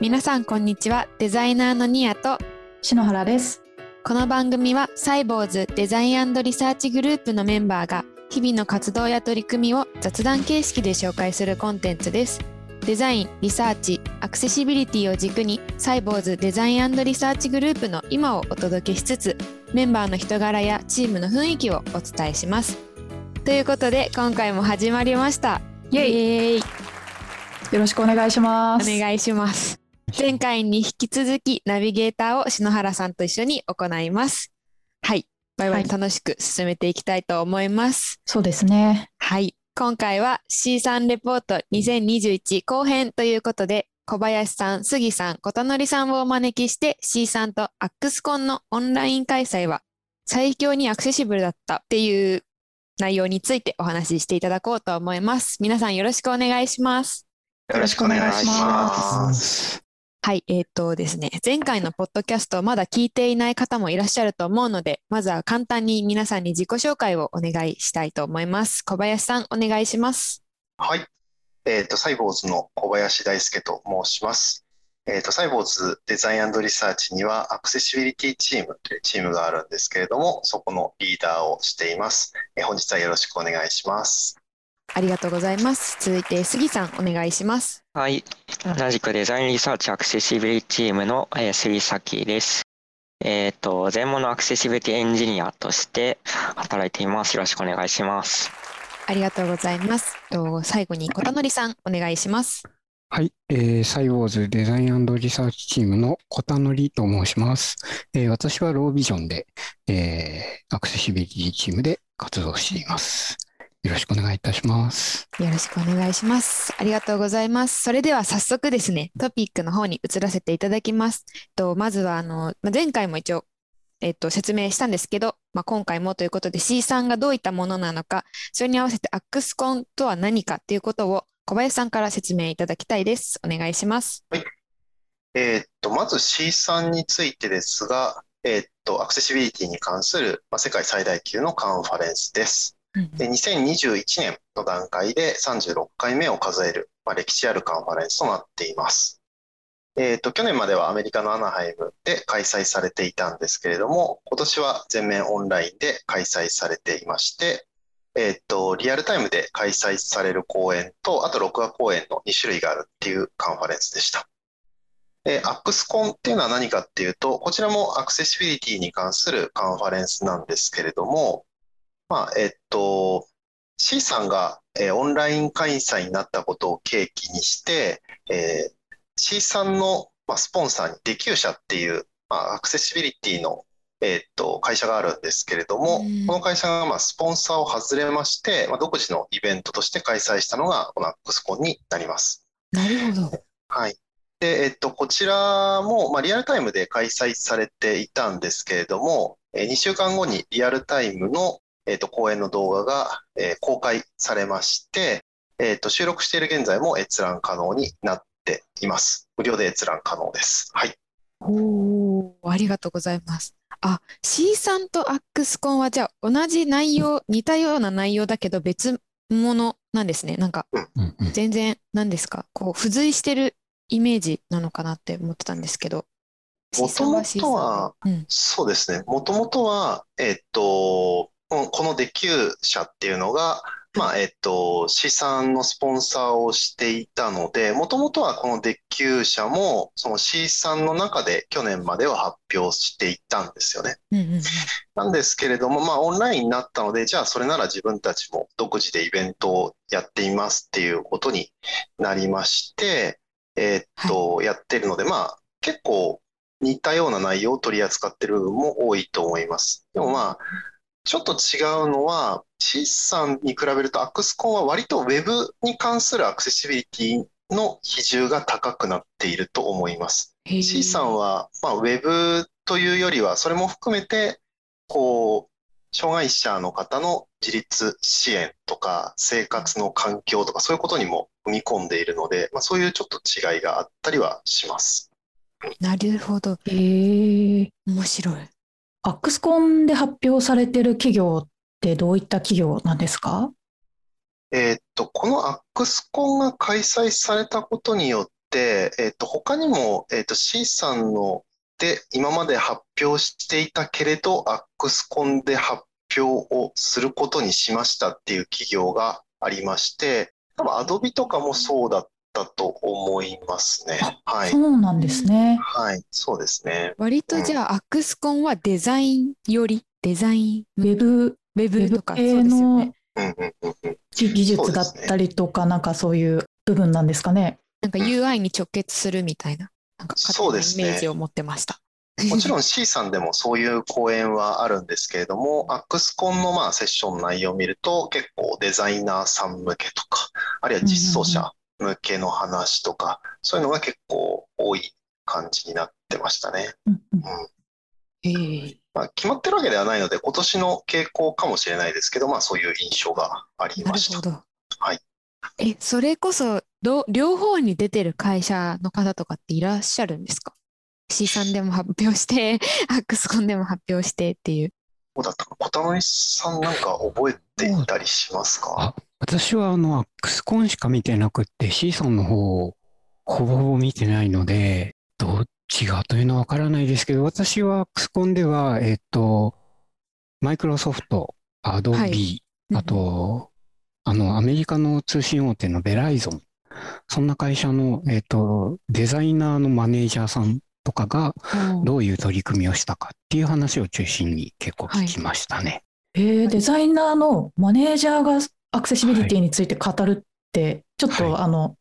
皆さんこんにちは。デザイナーのニアと篠原です。この番組はサイボウズデザインリサーチグループのメンバーが日々の活動や取り組みを雑談形式で紹介するコンテンツです。デザインリサーチアクセシビリティを軸にサイボウズデザインリサーチグループの今をお届けしつつメンバーの人柄やチームの雰囲気をお伝えします。ということで今回も始まりました。イエイ。よろしくお願いします。お願いします前回に引き続きナビゲーターを篠原さんと一緒に行います。はい。バイバイ楽しく進めていきたいと思います、そうですね。はい。今回は C3 レポート2021後編ということで小林さん、杉さん、小田則さんをお招きして C さんとアックスコンのオンライン開催は最強にアクセシブルだったっていう内容についてお話ししていただこうと思います。皆さんよろしくお願いします。よろしくお願いします。はい、えっ、ー、とですね、前回のポッドキャストをまだ聞いていない方もいらっしゃると思うので、まずは簡単に皆さんに自己紹介をお願いしたいと思います。小林さん、お願いします。はい、えっ、ー、と、サイボーズの小林大輔と申します。えっ、ー、と、サイボーズデザインリサーチにはアクセシビリティチームというチームがあるんですけれども、そこのリーダーをしています。え本日はよろしくお願いします。ありがとうございます。続いて杉さんお願いします。はい、同じくデザインリサーチアクセシビリティチームの、えー、杉崎です。えっ、ー、と全物アクセシビリティエンジニアとして働いています。よろしくお願いします。ありがとうございます。と最後に小田則さんお願いします。はい、えー、サイボーズデザインリサーチチームの小田則と申します。えー、私はロービジョンで、えー、アクセシビリティチームで活動しています。よろしくお願いいたします。よろしくお願いします。ありがとうございます。それでは早速ですね、トピックの方に移らせていただきます。とまずはあの前回も一応えっと、説明したんですけど、まあ、今回もということで C さんがどういったものなのか、それに合わせてアックスコンとは何かっていうことを小林さんから説明いただきたいです。お願いします。はい。えー、っと、まず C さんについてですが、えー、っと、アクセシビリティに関する、まあ、世界最大級のカンファレンスです。で2021年の段階で36回目を数える、まあ、歴史あるカンファレンスとなっています。えーと、去年まではアメリカのアナハイムで開催されていたんですけれども、今年は全面オンラインで開催されていまして、えーと、リアルタイムで開催される講演と、あと録画講演の2種類があるっていうカンファレンスでした。で、 axe-con っていうのは何かっていうと、こちらもアクセシビリティに関するカンファレンスなんですけれども、まあ、えっと、 CSUN が、えー、オンライン開催になったことを契機にして、えー、C さんの、まあ、スポンサーにデキュー社っていう、まあ、アクセシビリティの、えー、っと会社があるんですけれども、この会社がまあスポンサーを外れまして、まあ、独自のイベントとして開催したのがこのアックスコンになります。なるほど。はい。で、えっと、こちらも、まあ、リアルタイムで開催されていたんですけれども、えー、2週間後にリアルタイムのえっ、ー、と、講演の動画が、えー、公開されまして、えっ、ー、と、収録している現在も閲覧可能になっています。無料で閲覧可能です。はい。おありがとうございます。あ、C さんとアックスコンはじゃあ同じ内容、似たような内容だけど別物なんですね。なんか、全然何ですか、こう付随してるイメージなのかなって思ってたんですけど。もともとは、うん、そうですね。もともとは、えっ、と、このデキュー社っていうのが、まあ、えっと、資産のスポンサーをしていたので、もともとはこのデキュー社も、その C 産の中で去年までは発表していたんですよね。なんですけれども、まあ、オンラインになったので、じゃあそれなら自分たちも独自でイベントをやっていますっていうことになりまして、えー、っと、はい、やってるので、まあ、結構似たような内容を取り扱ってる部分も多いと思います。でもまあ、ちょっと違うのは、C さんに比べるとアクスコンは割と Web に関するアクセシビリティの比重が高くなっていると思います。C さんは、まあ、Web というよりは、それも含めて、こう、障害者の方の自立支援とか、生活の環境とか、そういうことにも踏み込んでいるので、まあ、そういうちょっと違いがあったりはします。なるほど。へえ、面白い。アックスコンで発表されてる企業ってどういった企業なんですか？えっと、このアックスコンが開催されたことによって、えっと、他にも、えっと、C さんので今まで発表していたけれど、アックスコンで発表をすることにしましたっていう企業がありまして、多分アドビとかもそうだったたと思いますね。はい。そうなんですね。はい、そうですね。割とじゃあ、うん、アックスコンはデザインより、デザイン、ウェブ、ウェブとか、そうですよね。技術だったりとか、なんかそういう部分なんですかね。なんか UI に直結するみたいな、なんか勝手なイメージを持ってました。もちろん C さんでもそういう講演はあるんですけれども、アックスコンのまあセッションの内容を見ると結構デザイナーさん向けとか、あるいは実装者向けの話とか、そういうのが結構多い感じになってましたね。うん、うんまあ、決まってるわけではないので、今年の傾向かもしれないですけど、まあそういう印象がありました。はい。え、それこそ両方に出てる会社の方とかっていらっしゃるんですか？C さんでも発表して、アックスコンでも発表してっていう。そうだったか、小田野さんなんか覚えていたりしますか？私はあの、アックスコンしか見てなくって、C さんの方をほぼほぼ見てないので、どっちがというのはわからないですけど、私はアックスコンでは、えっ、と、マイクロソフト、アドビー、はい、あと、あの、アメリカの通信大手のベライゾン、そんな会社の、えっ、と、デザイナーのマネージャーさんとかがどういう取り組みをしたかっていう話を中心に結構聞きましたね。はい、えー、デザイナーのマネージャーがアクセシビリティについて語るって、ちょっと、はい、あの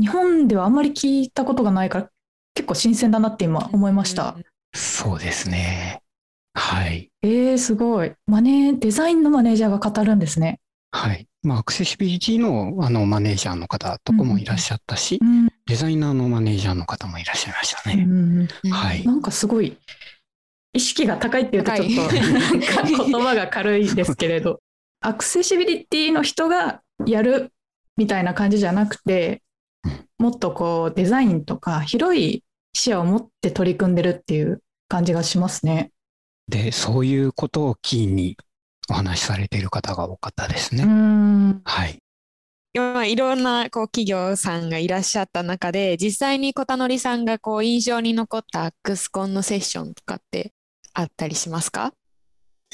日本ではあんまり聞いたことがないから結構新鮮だなって今思いました。そうですね。はい。えー、すごい。マネー、デザインのマネージャーが語るんですね。はい。まあ、アクセシビリティのあのマネージャーの方とかもいらっしゃったし、うん、デザイナーのマネージャーの方もいらっしゃいましたね。うん、はい。なんかすごい、意識が高いっていうとちょっと、言葉が軽いですけれど、アクセシビリティの人がやるみたいな感じじゃなくて、もっとこうデザインとか広い視野を持って取り組んでるっていう感じがしますね。で、そういうことをキーにお話しされている方が多かったですね。はい。まいろんなこう企業さんがいらっしゃった中で、実際に小田則さんがこう印象に残ったアックスコンのセッションとかってあったりしますか？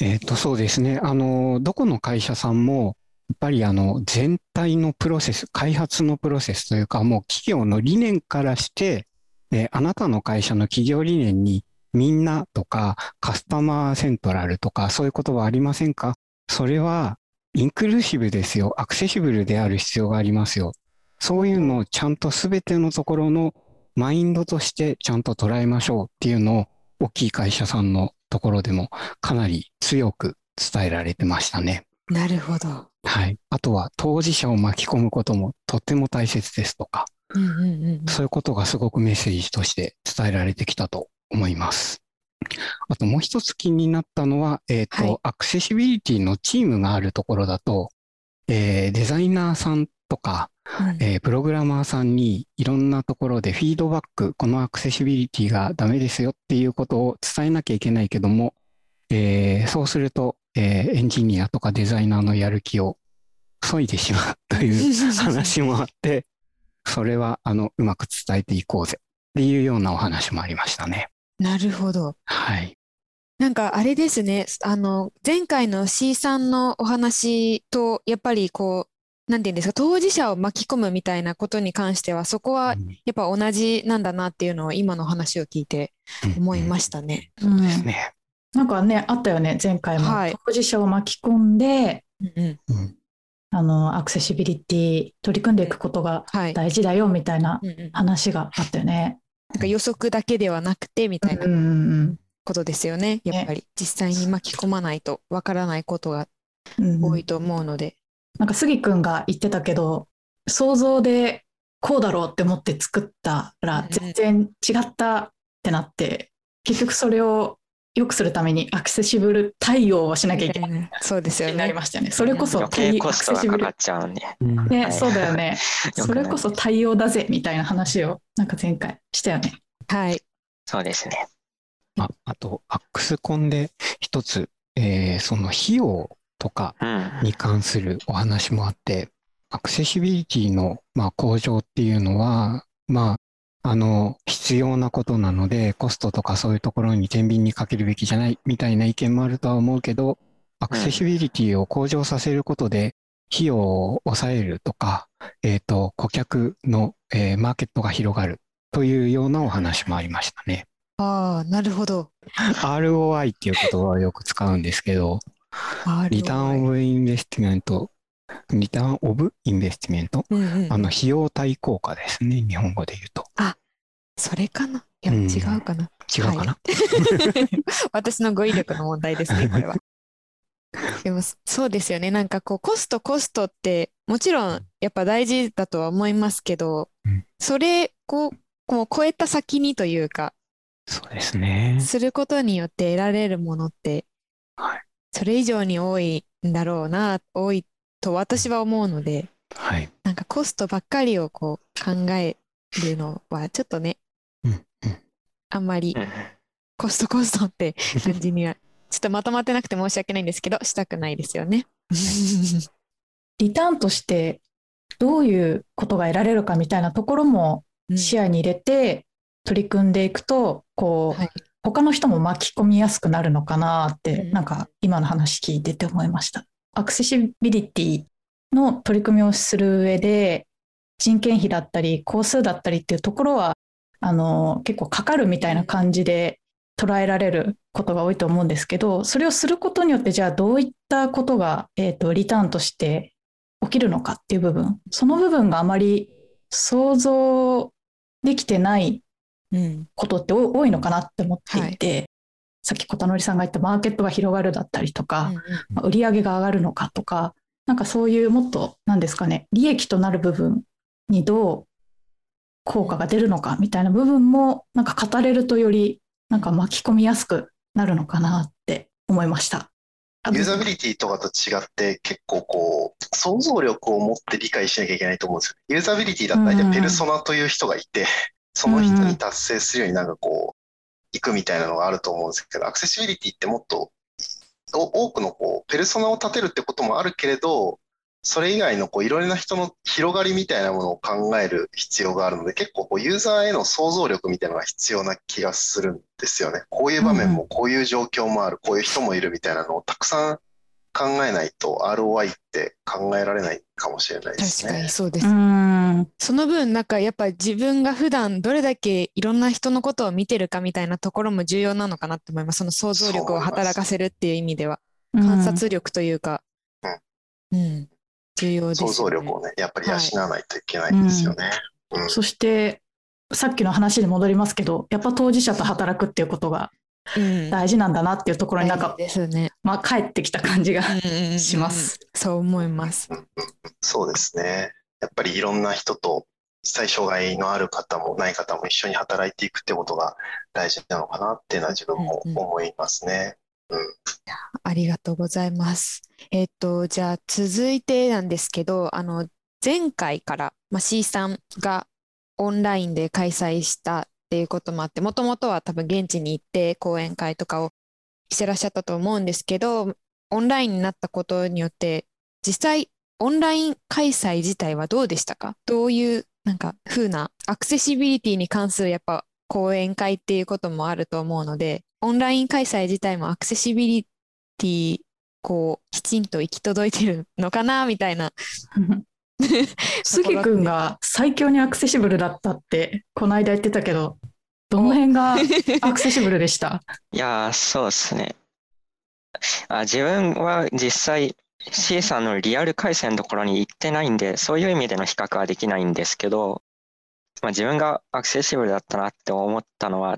えっ、と、そうですね。あの、どこの会社さんも、やっぱりあの、全体のプロセス、開発のプロセスというか、もう企業の理念からしてえ、あなたの会社の企業理念にみんなとかカスタマーセントラルとかそういう言葉ありませんか？それはインクルーシブですよ。アクセシブルである必要がありますよ。そういうのをちゃんと全てのところのマインドとしてちゃんと捉えましょうっていうのを大きい会社さんのところでもかなり強く伝えられてましたね。なるほど。はい。あとは当事者を巻き込むこともとっても大切ですとか、そういうことがすごくメッセージとして伝えられてきたと思います。あともう一つ気になったのは、えっ、ー、と、はい、アクセシビリティのチームがあるところだと、えー、デザイナーさんとか、うん、えー、プログラマーさんにいろんなところでフィードバック、このアクセシビリティがダメですよっていうことを伝えなきゃいけないけども、えー、そうすると、えー、エンジニアとかデザイナーのやる気を削いでしまうという 話もあって、それはあのうまく伝えていこうぜっていうようなお話もありましたね。なるほど。はい。なんかあれですね、あの、前回の C さんのお話と、やっぱりこう、なんていうんですか、当事者を巻き込むみたいなことに関しては、そこはやっぱ同じなんだなっていうのを今の話を聞いて思いましたね。うん、ですね。なんかね、あったよね、前回も。はい、当事者を巻き込んで、うんあの、アクセシビリティ取り組んでいくことが大事だよみたいな話があったよね。なんか予測だけではなくてみたいなことですよね。やっぱり実際に巻き込まないとわからないことが多いと思うので。なんか杉君が言ってたけど想像でこうだろうって思って作ったら全然違ったってなって、結局それを良くするためにアクセシブル対応をしなきゃいけない。そうですよね。なりましたね。それこそ対応アクセシブル。ね、ね、そうだよね。それこそ対応だぜみたいな話をなんか前回したよね。はい。そうですね。ああと、アックスコンで一つ、えー、その費用とかに関するお話もあって、うん、アクセシビリティの、まあ、向上っていうのは、まあ、あの、必要なことなので、コストとかそういうところに天秤にかけるべきじゃないみたいな意見もあるとは思うけど、アクセシビリティを向上させることで、費用を抑えるとか、えっ、ー、と、顧客の、えー、マーケットが広がるというようなお話もありましたね。ああ、なるほど。ROI っていう言葉をよく使うんですけど、 return of investment、return of investment、うんうん、あの費用対効果ですね、日本語で言うと。あ、それかな？いや、違うかな？違うかな、はい、私の語彙力の問題ですね、これは。でもそうですよね。なんかこうコストコストってもちろんやっぱ大事だとは思いますけど、うん、それをこう超えた先にというか、そうですね。することによって得られるものって、はい、それ以上に多いんだろうな、多いと私は思うので、はい、なんかコストばっかりをこう考えるのはちょっとね、うんうん、あんまりコストコストって 感じにはちょっとまとまってなくて申し訳ないんですけど、したくないですよね。リターンとしてどういうことが得られるかみたいなところも視野に入れて取り組んでいくと、こう、はい、他の人も巻き込みやすくなるのかなって、うん、なんか今の話聞いてて思いました。アクセシビリティの取り組みをする上で人件費だったり工数だったりっていうところはあの結構かかるみたいな感じで捉えられることが多いと思うんですけど、それをすることによって、じゃあどういったことが、えーと、リターンとして起きるのかっていう部分、その部分があまり想像できてないことって多いのかなって思っていて、はい、さっき小田則さんが言ったマーケットが広がるだったりとか、うんうん、売り上げが上がるのかとか、なんかそういうもっと何ですかね、利益となる部分にどう効果が出るのかみたいな部分もなんか語れるとよりなんか巻き込みやすくなるのかなって思いました。ユーザビリティとかと違って結構こう想像力を持って理解しなきゃいけないと思うんですよ。ユーザビリティだったらペルソナという人がいて、その人に達成するようになんかこう、行くみたいなのがあると思うんですけど、アクセシビリティってもっと多くのこうペルソナを立てるってこともあるけれど、それ以外のこういろいろな人の広がりみたいなものを考える必要があるので、結構こうユーザーへの想像力みたいなのが必要な気がするんですよね。こういう場面もこういう状況もある、こういう人もいるみたいなのをたくさん考えないと ROI って考えられないかもしれないですね。確かにそうです。その分なんかやっぱ自分が普段どれだけいろんな人のことを見てるかみたいなところも重要なのかなって思います。その想像力を働かせるっていう意味では。観察力というか。うん、うん重要です、ね、想像力をね、やっぱり養わないといけないんですよね。はいうん、そして、さっきの話に戻りますけど、やっぱ当事者と働くっていうことが大事なんだなっていうところになんか、ですね、まあ、帰ってきた感じがします。そう思います、そうですね。やっぱりいろんな人と実際障害のある方もない方も一緒に働いていくってことが大事なのかなっていうのは自分も思いますね。うん、ありがとうございます。えっ、と、じゃあ続いてなんですけど、あの、前回から、まあ、C さんがオンラインで開催したっていうこともあって、もともとは多分現地に行って講演会とかをしてらっしゃったと思うんですけど、オンラインになったことによって、実際オンライン開催自体はどうでしたか？どういうなんか風なアクセシビリティに関するやっぱ講演会っていうこともあると思うので、オンライン開催自体もアクセシビリティ、こう、きちんと行き届いてるのかな、みたいな。杉君が最強にアクセシブルだったって、この間言ってたけど、どの辺がアクセシブルでした？いやそうですねあ。自分は実際 C さんのリアル回線のところに行ってないんで、そういう意味での比較はできないんですけど、まあ、自分がアクセシブルだったなって思ったのは、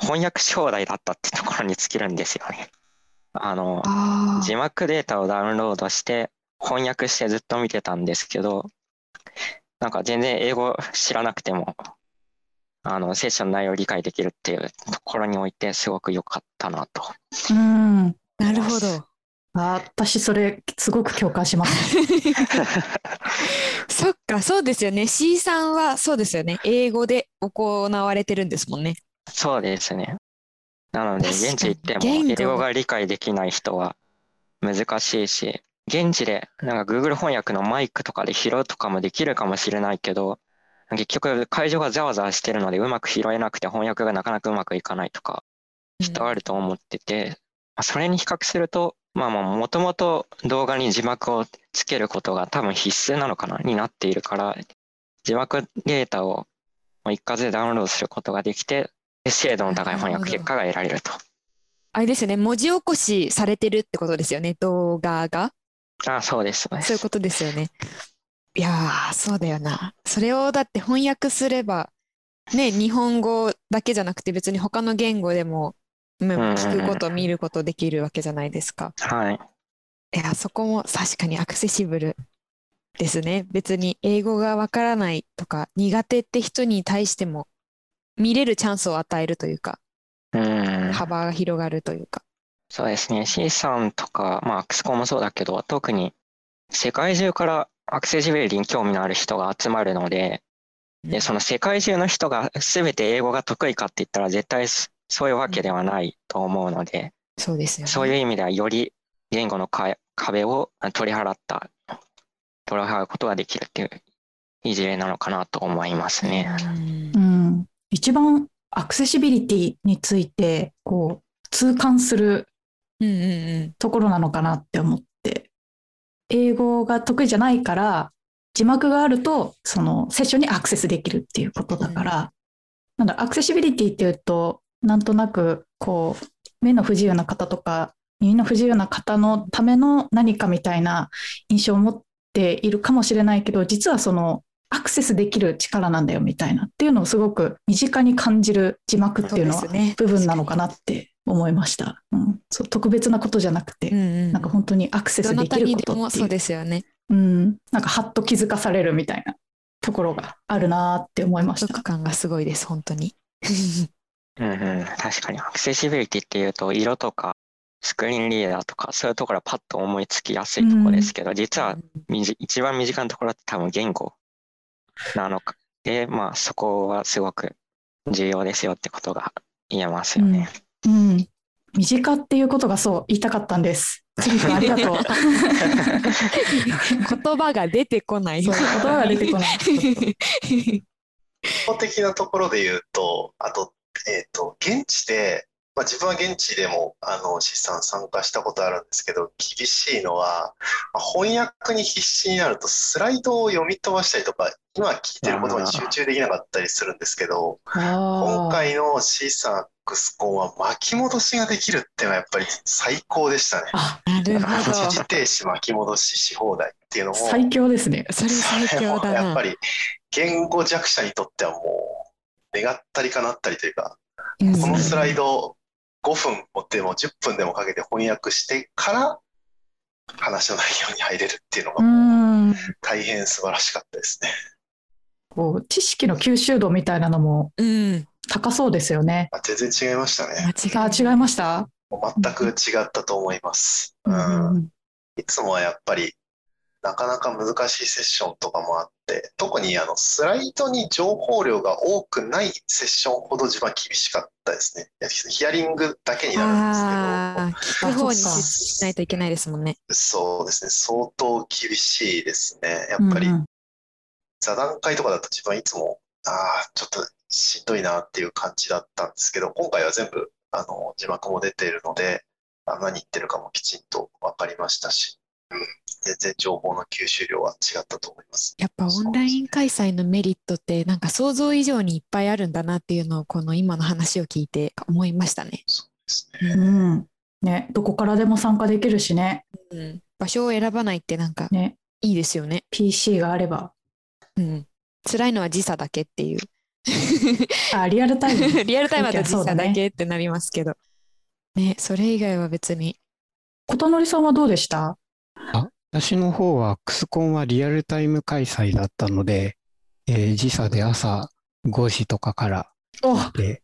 翻訳し放題だったってところに尽きるんですよね。あの、字幕データをダウンロードして翻訳してずっと見てたんですけど、なんか全然英語知らなくても、あの、セッション内容を理解できるっていうところにおいてすごく良かったなと。うん、なるほど。あ私それすごく共感します。そっかそうですよね C さんはそうですよね英語で行われてるんですもんね。そうですね。なので、現地行っても英語が理解できない人は難しいし、現地でなんか Google 翻訳のマイクとかで拾うとかもできるかもしれないけど、結局会場がざわざわしてるのでうまく拾えなくて翻訳がなかなかうまくいかないとか、きっとあると思ってて、それに比較すると、まあまあ、もともと動画に字幕をつけることが多分必須なのかな、になっているから、字幕データを一括でダウンロードすることができて、精度の高い翻訳結果が得られると。あれですよね、文字起こしされてるってことですよね、動画が。あそうです、そうそういうことですよね。いやー、そうだよな。それをだって翻訳すれば、ね、日本語だけじゃなくて別に他の言語でも、聞くこと、見ることできるわけじゃないですか。はい。いや、そこも確かにアクセシブルですね。別に英語がわからないとか苦手って人に対しても見れるチャンスを与えるというか、うん幅が広がるというか。そうですね。C さんとか、まあ、アクスコもそうだけど、特に世界中からアクセシビリティに興味のある人が集まるので、で、その世界中の人が全て英語が得意かって言ったら絶対そういうわけではないと思うので、そうですよ、ね、そういう意味ではより言語の壁を取り払った、取り払うことができるっていういい事例なのかなと思いますね。うん、一番アクセシビリティについてこう痛感するところなのかなって思って、英語が得意じゃないから字幕があるとそのセッションにアクセスできるっていうことだから、うん、なんだアクセシビリティっていうとなんとなくこう目の不自由な方とか耳の不自由な方のための何かみたいな印象を持っているかもしれないけど実はそのアクセスできる力なんだよみたいなっていうのをすごく身近に感じる字幕っていうのは部分なのかなって思いました。うん、そう特別なことじゃなくて、うんうん、なんか本当にアクセスできることっていう。そうですよね。うん、なんかはっと気づかされるみたいなところがあるなって思いました。感がすごいです本当に。うんうん、確かにアクセシビリティっていうと色とかスクリーンリーダーとかそういうところはパッと思いつきやすいところですけど、うん、実は一番身近なところって多分言語なのかでまあそこはすごく重要ですよってことが言えますよね。うん、うん、身近っていうことがそう言いたかったんです。ありがと う。言葉が出てこない。言葉が出てこない。法的なところで言うと、あと、えっ、ー、と、現地で、まあ、自分は現地でもあの資産参加したことあるんですけど厳しいのは、まあ、翻訳に必死になるとスライドを読み飛ばしたりとか今聞いてることに集中できなかったりするんですけど今回の資産クスコンは巻き戻しができるっていうのはやっぱり最高でしたね。なるほど。一時停止巻き戻しし放題っていうのも最強ですね。それ最強だやっぱり言語弱者にとってはもう願ったりかなったりというか、このスライド5分持っても10分でもかけて翻訳してから話の内容に入れるっていうのがもう大変素晴らしかったですね。こう知識の吸収度みたいなのも高そうですよね。あ全然違いましたね。あ違いました？全く違ったと思います。うん、いつもはやっぱりなかなか難しいセッションとかもあって、特にあのスライドに情報量が多くないセッションほど自分は厳しかったですね。ヒアリングだけになるんですけど。聞く方にしないといけないですもんね。そうですね。相当厳しいですね。やっぱり、座談会とかだと自分はいつも、ああ、ちょっとしんどいなっていう感じだったんですけど、今回は全部あの字幕も出ているので、何言ってるかもきちんと分かりましたし、全然情報の吸収量は違ったと思います。やっぱオンライン開催のメリットってなんか想像以上にいっぱいあるんだなっていうのをこの今の話を聞いて思いましたね。そうですね。うん、ねどこからでも参加できるしね。うん、場所を選ばないってなんかいいですよね。PC があれば。うん。辛いのは時差だけっていう。あリアルタイム。リアルタイムだと時差だけってなりますけど。ね、ね、それ以外は別に。琴則さんはどうでした？あ私の方は、クスコンはリアルタイム開催だったので、えー、時差で朝5時とかからで、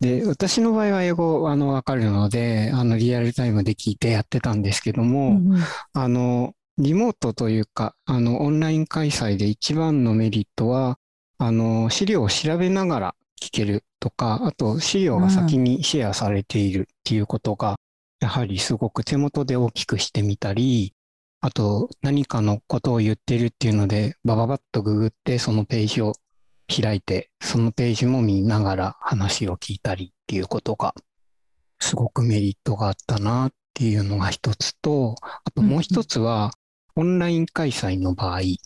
で、私の場合は英語、あの、わかるので、あの、リアルタイムで聞いてやってたんですけども、うんうん、あの、リモートというか、あの、オンライン開催で一番のメリットは、あの、資料を調べながら聞けるとか、あと資料が先にシェアされているっていうことが、やはりすごく手元で大きくしてみたり、あと何かのことを言ってるっていうので、バババッとググってそのページを開いて、そのページも見ながら話を聞いたりっていうことが、すごくメリットがあったなっていうのが一つと、あともう一つは、オンライン開催の場合、え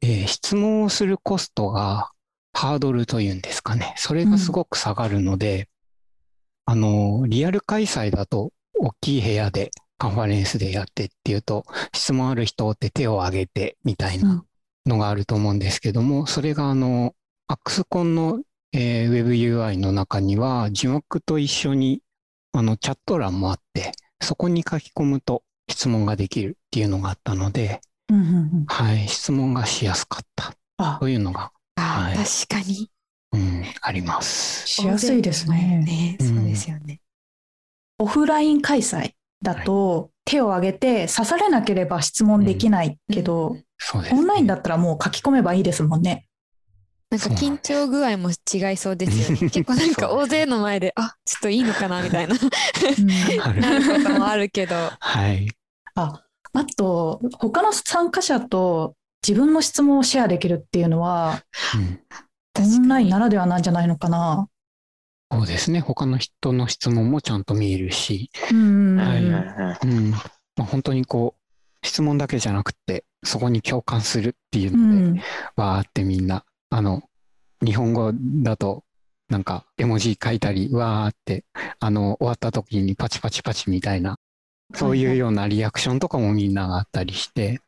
ー、質問をするコストがハードルというんですかね。それがすごく下がるので、うん、あの、リアル開催だと大きい部屋でカンファレンスでやってっていうと、質問ある人って手を挙げてみたいなのがあると思うんですけども、それがあの、アクスコンの、えー、WebUI の中には字幕と一緒にあのチャット欄もあって、そこに書き込むと質問ができるっていうのがあったので、うんうんうん、はい、質問がしやすかったというのが、はい、確かに、うん、あります。しやすいですね。ね。そうですよね、オフライン開催だと、はい、手を挙げて刺されなければ質問できないけど、うんね、オンラインだったらもう書き込めばいいですもんね。なんか緊張具合も違いそうですよね。結構なんか大勢の前で、あちょっといいのかなみたいな なることもあるけど。はい。ああと、他の参加者と自分の質問をシェアできるっていうのは、うん、オンラインならではなんじゃないのかな。そうですね。他の人の質問もちゃんと見えるし、うん、はいうんまあ、本当にこう、質問だけじゃなくて、そこに共感するっていうので、うん、わーってみんな、あの、日本語だと、なんか絵文字書いたり、わーって、あの、終わった時にパチパチパチみたいなそういうようなリアクションとかもみんながあったりして、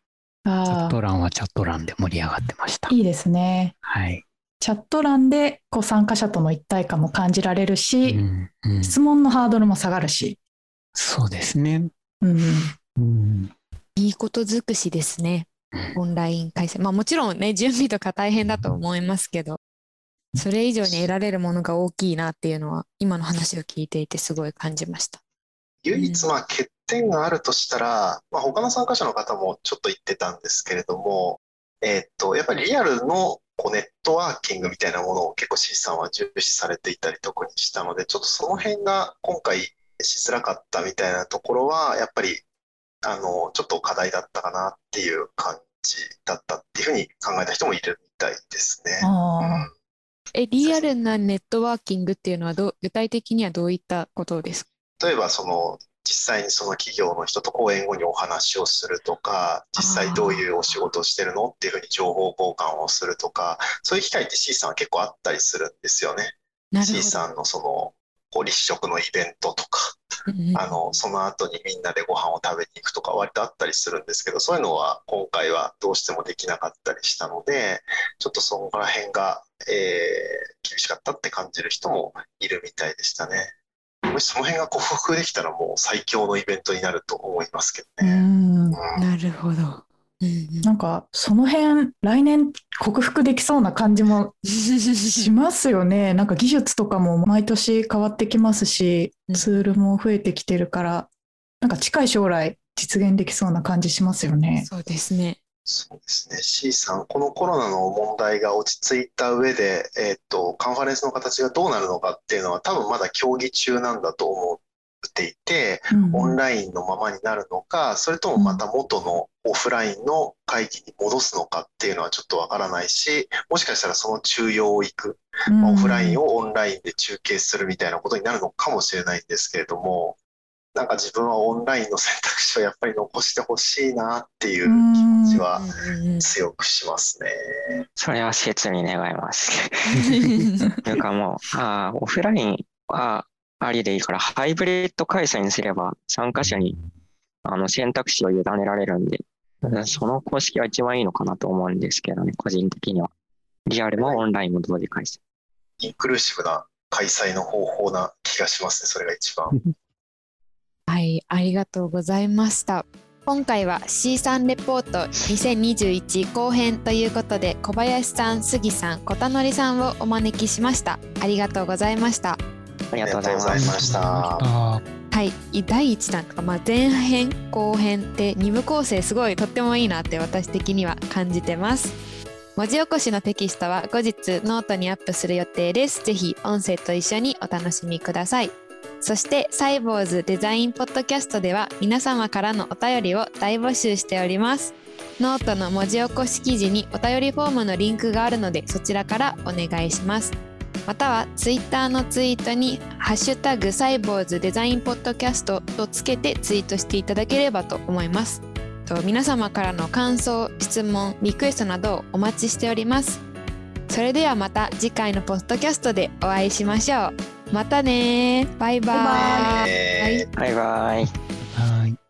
チャット欄はチャット欄で盛り上がってました。いいですね。はい。チャット欄でこう参加者との一体感も感じられるし、うんうん、質問のハードルも下がるし。そうですね。うん、うん、いいこと尽くしですね。オンライン開催。まあもちろんね、準備とか大変だと思いますけど、それ以上に得られるものが大きいなっていうのは、今の話を聞いていてすごい感じました。唯一まあ欠点があるとしたら、まあ、他の参加者の方もちょっと言ってたんですけれども、えー、っと、やっぱりリアルのこうネットワーキングみたいなものを結構 C さんは重視されていたりとかにしたので、ちょっとその辺が今回しづらかったみたいなところは、やっぱり、あの、ちょっと課題だったかなっていう感じだったっていうふうに考えた人もいるみたいですね。え、リアルなネットワーキングっていうのはど具体的にはどういったことですか？例えばその実際にその企業の人と講演後にお話をするとか、実際どういうお仕事をしてるのっていうふうに情報交換をするとか、そういう機会って C さんは結構あったりするんですよね。C さんのその、こう立食のイベントとか、あの、その後にみんなでご飯を食べに行くとか割とあったりするんですけど、そういうのは今回はどうしてもできなかったりしたので、ちょっとそこら辺が、えー、厳しかったって感じる人もいるみたいでしたね。もしその辺が克服できたらもう最強のイベントになると思いますけどね。うん、なるほど。なんかその辺来年克服できそうな感じもしますよね。なんか技術とかも毎年変わってきますし、ツールも増えてきてるから、なんか近い将来実現できそうな感じしますよね。そうですね。そうですね。C さん、このコロナの問題が落ち着いた上で、えっ、と、カンファレンスの形がどうなるのかっていうのは多分まだ協議中なんだと思っていて、うん、オンラインのままになるのか、それともまた元のオフラインの会議に戻すのかっていうのはちょっとわからないし、もしかしたらその中庸を行く、まあ、オフラインをオンラインで中継するみたいなことになるのかもしれないんですけれども、なんか自分はオンラインの選択肢をやっぱり残してほしいなっていう気持ちは強くしますね。それは切に願います。というかもう、あオフラインはありでいいから、ハイブリッド開催にすれば参加者にあの選択肢を委ねられるんで、その公式は一番いいのかなと思うんですけどね、個人的には。リアルもオンラインも同時開催。インクルーシブな開催の方法な気がしますね、それが一番。はい、ありがとうございました。今回は C3 レポート2021後編ということで小林さん、杉さん、小田則さんをお招きしました。ありがとうございました。ありがとうございました。はい、第1弾とか、まあ、前編後編って2部構成すごいとってもいいなって私的には感じてます。文字起こしのテキストは後日ノートにアップする予定です。ぜひ音声と一緒にお楽しみください。そしてサイボウズデザインポッドキャストでは皆様からのお便りを大募集しております。ノートの文字起こし記事にお便りフォームのリンクがあるのでそちらからお願いします。またはツイッターのツイートに「ハッシュタグサイボウズデザインポッドキャスト」とつけてツイートしていただければと思います。と皆様からの感想質問リクエストなどをお待ちしております。それではまた次回のポッドキャストでお会いしましょう。またねバイバイ。バイバイ。バイバイ。